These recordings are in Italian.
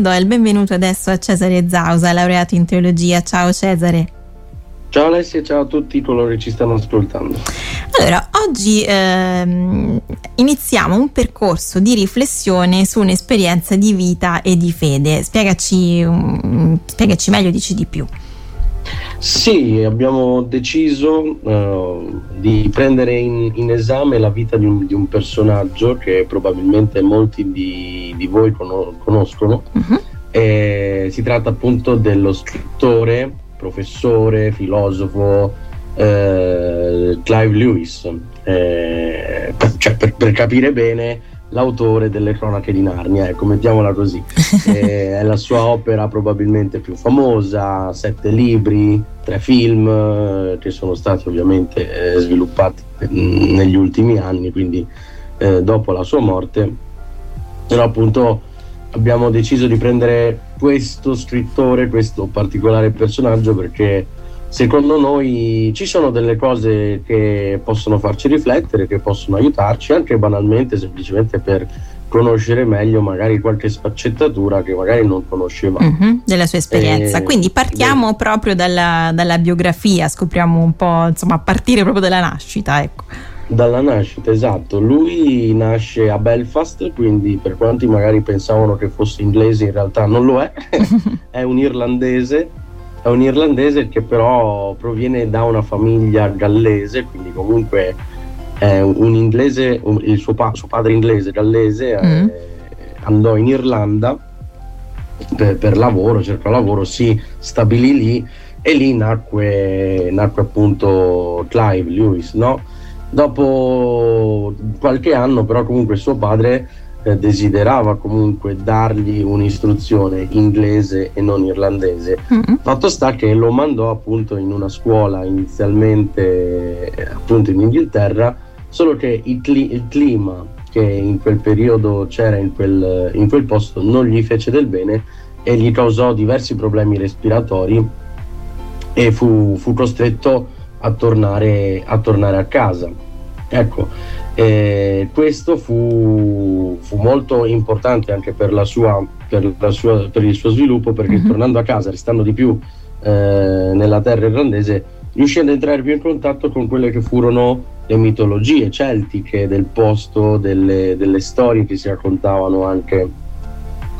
Do il benvenuto adesso a Cesare Zausa, laureato in teologia. Ciao Cesare. Ciao Alessia, ciao a tutti coloro che ci stanno ascoltando. Allora, oggi ehm, iniziamo un percorso di riflessione su un'esperienza di vita e di fede. Spiegaci, um, spiegaci meglio, dici di più. Sì, abbiamo deciso uh, di prendere in, in, esame la vita di un, di un, personaggio che probabilmente molti di, di voi conoscono. Uh-huh. si tratta appunto dello scrittore, professore, filosofo eh, Clive Lewis. Eh, cioè, per, per capire bene, l'autore delle cronache di Narnia, ecco, mettiamola così. è la sua opera probabilmente più famosa, sette libri, tre film eh, che sono stati ovviamente eh, sviluppati mm, negli ultimi anni, quindi eh, dopo la sua morte. Però appunto abbiamo deciso di prendere questo scrittore, questo particolare personaggio perché secondo noi ci sono delle cose che possono farci riflettere, che possono aiutarci anche banalmente, semplicemente per conoscere meglio magari qualche sfaccettatura che magari non conosceva mm-hmm, della sua esperienza. Eh, Quindi partiamo beh. proprio dalla, dalla, biografia, scopriamo un po', insomma, a partire proprio dalla nascita, ecco. Dalla nascita, esatto. Lui nasce a Belfast, quindi per quanti magari pensavano che fosse inglese, in realtà non lo è, è un irlandese è un irlandese che però proviene da una famiglia gallese, quindi comunque è un inglese, il suo, pa- suo, padre inglese, gallese, eh, mm. eh, andò in Irlanda per, per, lavoro, cercò lavoro, si stabilì lì e lì nacque, nacque appunto Clive Lewis, no? Dopo qualche anno però comunque suo padre desiderava comunque dargli un'istruzione inglese e non irlandese. Mm-hmm. Fatto sta che lo mandò appunto in una scuola inizialmente appunto in Inghilterra, solo che il, cli- il clima che in quel periodo c'era in quel, in quel posto non gli fece del bene e gli causò diversi problemi respiratori e fu, fu costretto a tornare, a tornare a casa. Ecco, eh, questo fu, fu, molto importante anche per, la sua, per, la sua, per il suo sviluppo perché uh-huh. tornando a casa, restando di più eh, nella terra irlandese, riuscì ad entrare più in contatto con quelle che furono le mitologie celtiche del posto, delle, delle storie che si raccontavano anche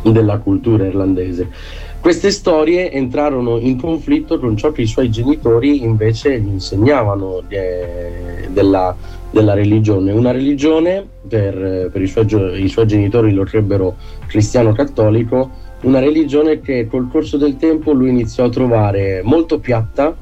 della cultura irlandese. Queste storie entrarono in conflitto con ciò che i suoi genitori invece gli insegnavano eh, della, della religione. Una religione, per, per i, suoi, i, suoi, genitori lo crebbero cristiano-cattolico, una religione che col corso del tempo lui iniziò a trovare molto piatta,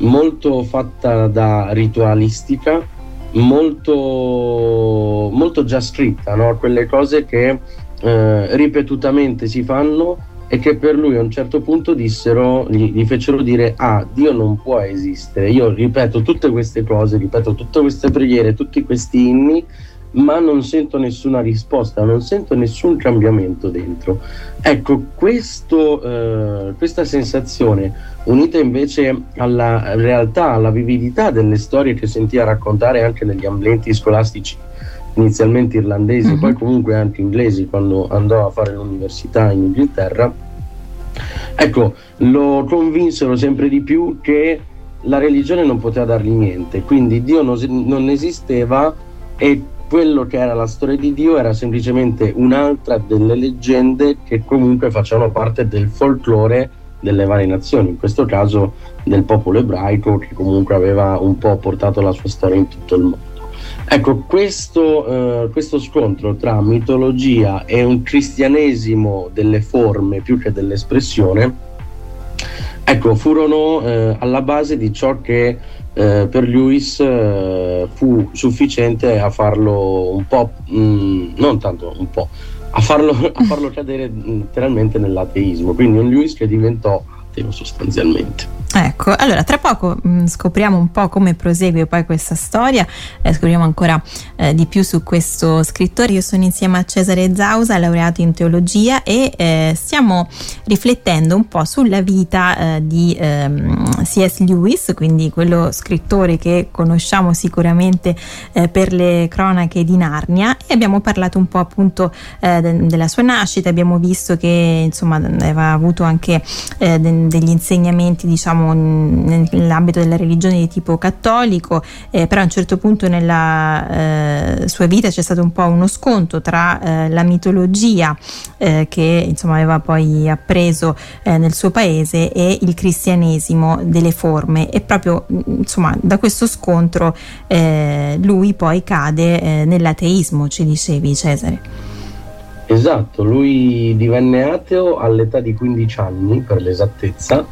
molto fatta da ritualistica, molto, molto già scritta, no? quelle cose che eh, ripetutamente si fanno e che per lui a un certo punto dissero, gli, gli, fecero dire ah Dio non può esistere, io ripeto tutte queste cose, ripeto tutte queste preghiere, tutti questi inni, ma non sento nessuna risposta, non sento nessun cambiamento dentro. Ecco, questo, eh, questa sensazione, unita invece alla realtà, alla vividità delle storie che sentiva raccontare anche negli ambienti scolastici inizialmente irlandesi, uh-huh. poi comunque anche inglesi quando andò a fare l'università in Inghilterra, ecco, lo convinsero sempre di più che la religione non poteva dargli niente, quindi Dio non, non esisteva e quello che era la storia di Dio era semplicemente un'altra delle leggende che comunque facevano parte del folklore delle varie nazioni, in questo caso del popolo ebraico che comunque aveva un po' portato la sua storia in tutto il mondo. Ecco, questo, eh, questo, scontro tra mitologia e un cristianesimo delle forme più che dell'espressione, ecco, furono eh, alla base di ciò che eh, per Lewis eh, fu sufficiente a farlo un po', mh, mm, non tanto un po', a farlo, a farlo cadere letteralmente nell'ateismo. Quindi un Lewis che diventò ateo sostanzialmente. Ecco. Allora tra poco mh, mm, scopriamo un po' come prosegue poi questa storia, eh, scopriamo ancora eh, di più su questo scrittore. Io sono insieme a Cesare Zausa, laureato in teologia e eh, stiamo riflettendo un po' sulla vita eh, di ehm, C.S. Lewis, quindi quello scrittore che conosciamo sicuramente eh, per le cronache di Narnia e abbiamo parlato un po' appunto eh, de- della sua nascita, abbiamo visto che insomma aveva avuto anche de- degli insegnamenti diciamo nell'ambito della religione di tipo cattolico, eh, però a un certo punto nella eh, sua vita c'è stato un po' uno sconto tra eh, la mitologia eh, che insomma aveva poi appreso eh, nel suo paese e il cristianesimo delle forme e proprio insomma da questo scontro eh, lui poi cade nell'ateismo, ci dicevi Cesare. Esatto, lui divenne ateo all'età di 15 anni per l'esattezza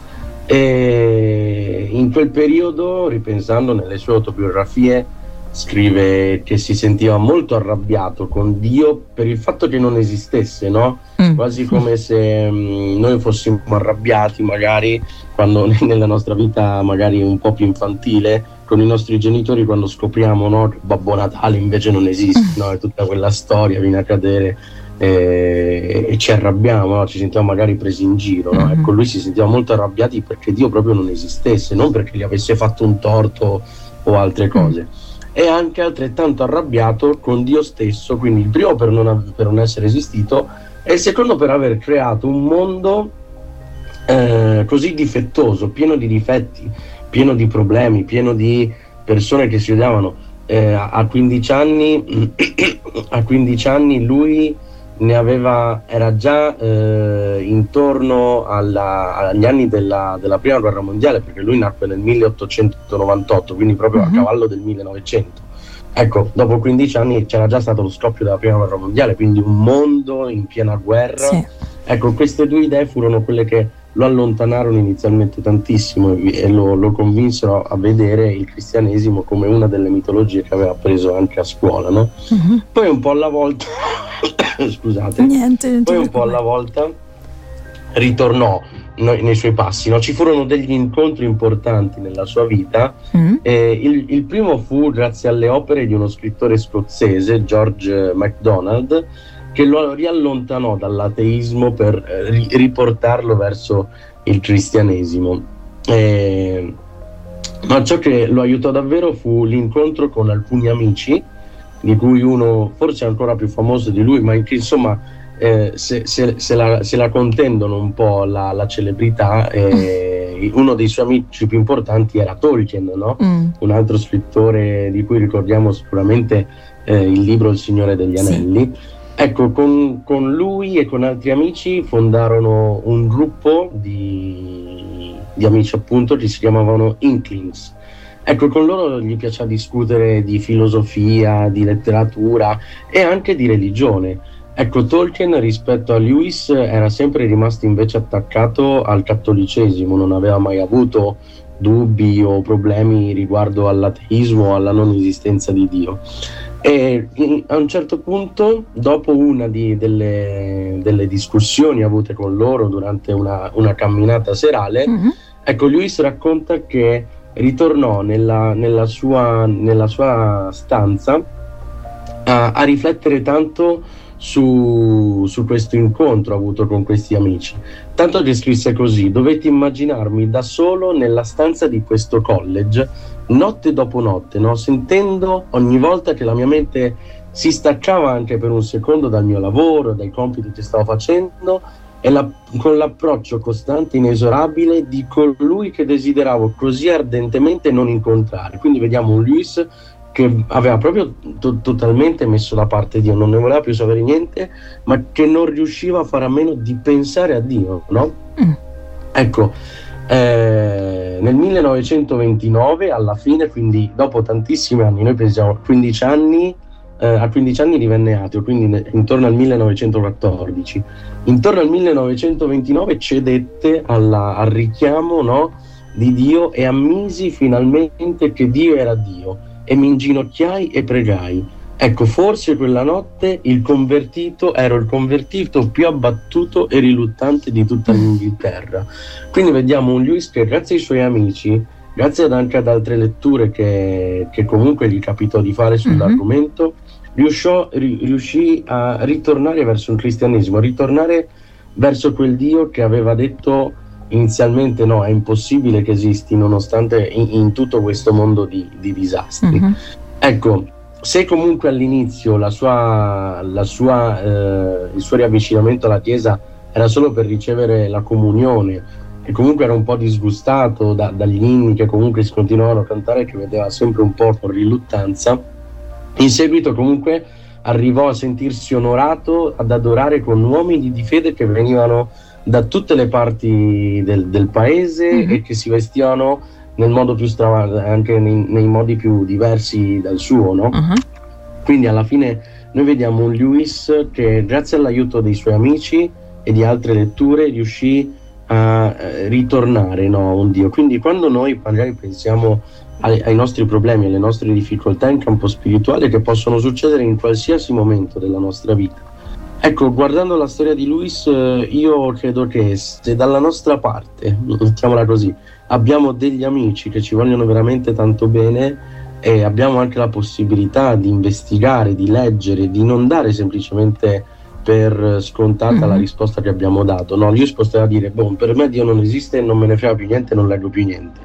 e in quel periodo, ripensando nelle sue autobiografie, scrive che si sentiva molto arrabbiato con Dio per il fatto che non esistesse, no? Mm. Quasi come se mh, mm, noi fossimo arrabbiati magari quando nella nostra vita magari un po' più infantile con i nostri genitori quando scopriamo no, che Babbo Natale invece non esiste, no? E tutta quella storia viene a cadere eh, e ci arrabbiamo, no? ci sentiamo magari presi in giro. No? Mm-hmm. Ecco, lui si sentiva molto arrabbiati perché Dio proprio non esistesse, non perché gli avesse fatto un torto o altre mm. cose. E anche altrettanto arrabbiato con Dio stesso, quindi il primo per non, per non essere esistito e il secondo per aver creato un mondo eh, così difettoso, pieno di difetti, pieno di problemi, pieno di persone che si odiavano. Eh, a 15 anni, a 15 anni lui ne aveva, era già eh, intorno alla, agli anni della, della, prima guerra mondiale, perché lui nacque nel 1898, quindi proprio uh-huh. a mhm. cavallo del 1900. Ecco, dopo 15 anni c'era già stato lo scoppio della prima guerra mondiale, quindi un mondo in piena guerra. Sì. Ecco, queste due idee furono quelle che lo allontanarono inizialmente tantissimo e lo, lo, convinsero a vedere il cristianesimo come una delle mitologie che aveva preso anche a scuola. No? Uh-huh. Poi un po' alla volta, scusate, Niente, poi un po' alla volta ritornò nei suoi passi. No? Ci furono degli incontri importanti nella sua vita. Uh-huh. Eh, il, il primo fu grazie alle opere di uno scrittore scozzese, George MacDonald, che lo riallontanò dall'ateismo per eh, riportarlo verso il cristianesimo. Eh, ma ciò che lo aiutò davvero fu l'incontro con alcuni amici, di cui uno forse ancora più famoso di lui, ma che insomma eh, se, se, se, la, se, la, contendono un po' la, la celebrità. Eh. Uno dei suoi amici più importanti era Tolkien, no? mm. un altro scrittore di cui ricordiamo sicuramente eh, il libro Il Signore degli Anelli. Sì Ecco, con, con, lui e con altri amici fondarono un gruppo di, di amici appunto che si chiamavano Inklings. Ecco, con loro gli piaceva discutere di filosofia, di letteratura e anche di religione. Ecco, Tolkien rispetto a Lewis era sempre rimasto invece attaccato al cattolicesimo, non aveva mai avuto dubbi o problemi riguardo all'ateismo o alla non esistenza di Dio. E a un certo punto, dopo una di, delle, delle, discussioni avute con loro durante una, una camminata serale, mm-hmm. ecco, Lewis racconta che ritornò nella, nella, sua, nella sua, stanza a, a riflettere tanto su, su, questo incontro avuto con questi amici. Tanto che scrisse così: Dovete immaginarmi da solo nella stanza di questo college notte dopo notte, no? sentendo ogni volta che la mia mente si staccava anche per un secondo dal mio lavoro, dai compiti che stavo facendo, e la, con l'approccio costante, inesorabile di colui che desideravo così ardentemente non incontrare. Quindi vediamo un Luis che aveva proprio to- totalmente messo da parte Dio, non ne voleva più sapere niente, ma che non riusciva a fare a meno di pensare a Dio, no? Mm. Ecco, eh, nel 1929, alla fine, quindi dopo tantissimi anni, noi pensiamo 15 anni, eh, a 15 anni divenne ateo, quindi ne, intorno al 1914. Intorno al 1929 cedette alla, al richiamo no, di Dio e ammisi finalmente che Dio era Dio e mi inginocchiai e pregai Ecco, forse quella notte il convertito ero il convertito più abbattuto e riluttante di tutta l'Inghilterra. Quindi vediamo un Lewis che grazie ai suoi amici, grazie anche ad altre letture che, che comunque gli capitò di fare sull'argomento, mm-hmm. riusciò, ri, riuscì a ritornare verso il cristianesimo, a ritornare verso quel Dio che aveva detto inizialmente no, è impossibile che esisti nonostante in, in tutto questo mondo di, di disastri. Mm-hmm. Ecco, se comunque all'inizio la sua, la sua, eh, il suo riavvicinamento alla Chiesa era solo per ricevere la comunione e comunque era un po' disgustato da, dagli inni che comunque si continuavano a cantare che vedeva sempre un po' con riluttanza, in seguito comunque arrivò a sentirsi onorato ad adorare con uomini di fede che venivano da tutte le parti del, del paese mm-hmm. e che si vestivano nel modo più stravagante, anche nei, nei, modi più diversi dal suo, no? Uh-huh. Quindi alla fine noi vediamo un Lewis che grazie all'aiuto dei suoi amici e di altre letture riuscì a eh, ritornare no, a un Dio. Quindi quando noi magari pensiamo ai, ai, nostri problemi, alle nostre difficoltà in campo spirituale che possono succedere in qualsiasi momento della nostra vita. Ecco, guardando la storia di Luis, eh, io credo che se dalla nostra parte, mettiamola così, abbiamo degli amici che ci vogliono veramente tanto bene e abbiamo anche la possibilità di investigare, di leggere, di non dare semplicemente per scontata mm-hmm. la risposta che abbiamo dato. No, io poteva dire, boh, per me Dio non esiste, non me ne frega più niente, non leggo più niente.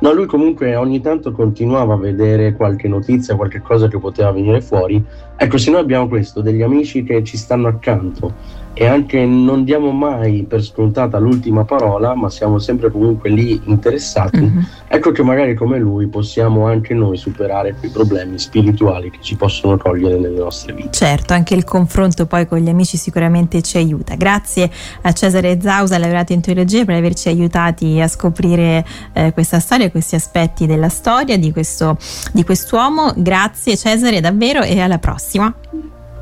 No, lui comunque ogni tanto continuava a vedere qualche notizia, qualche cosa che poteva venire fuori. Ecco, se noi abbiamo questo, degli amici che ci stanno accanto e anche non diamo mai per scontata l'ultima parola, ma siamo sempre comunque lì interessati, mm-hmm. ecco che magari come lui possiamo anche noi superare quei problemi spirituali che ci possono cogliere nelle nostre vite. Certo, anche il confronto poi con gli amici sicuramente ci aiuta. Grazie a Cesare Zausa, laureato in teologia, per averci aiutati a scoprire eh, questa storia, questi aspetti della storia di, questo, di quest'uomo. Grazie Cesare davvero e alla prossima.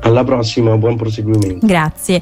Alla prossima, buon proseguimento. Grazie.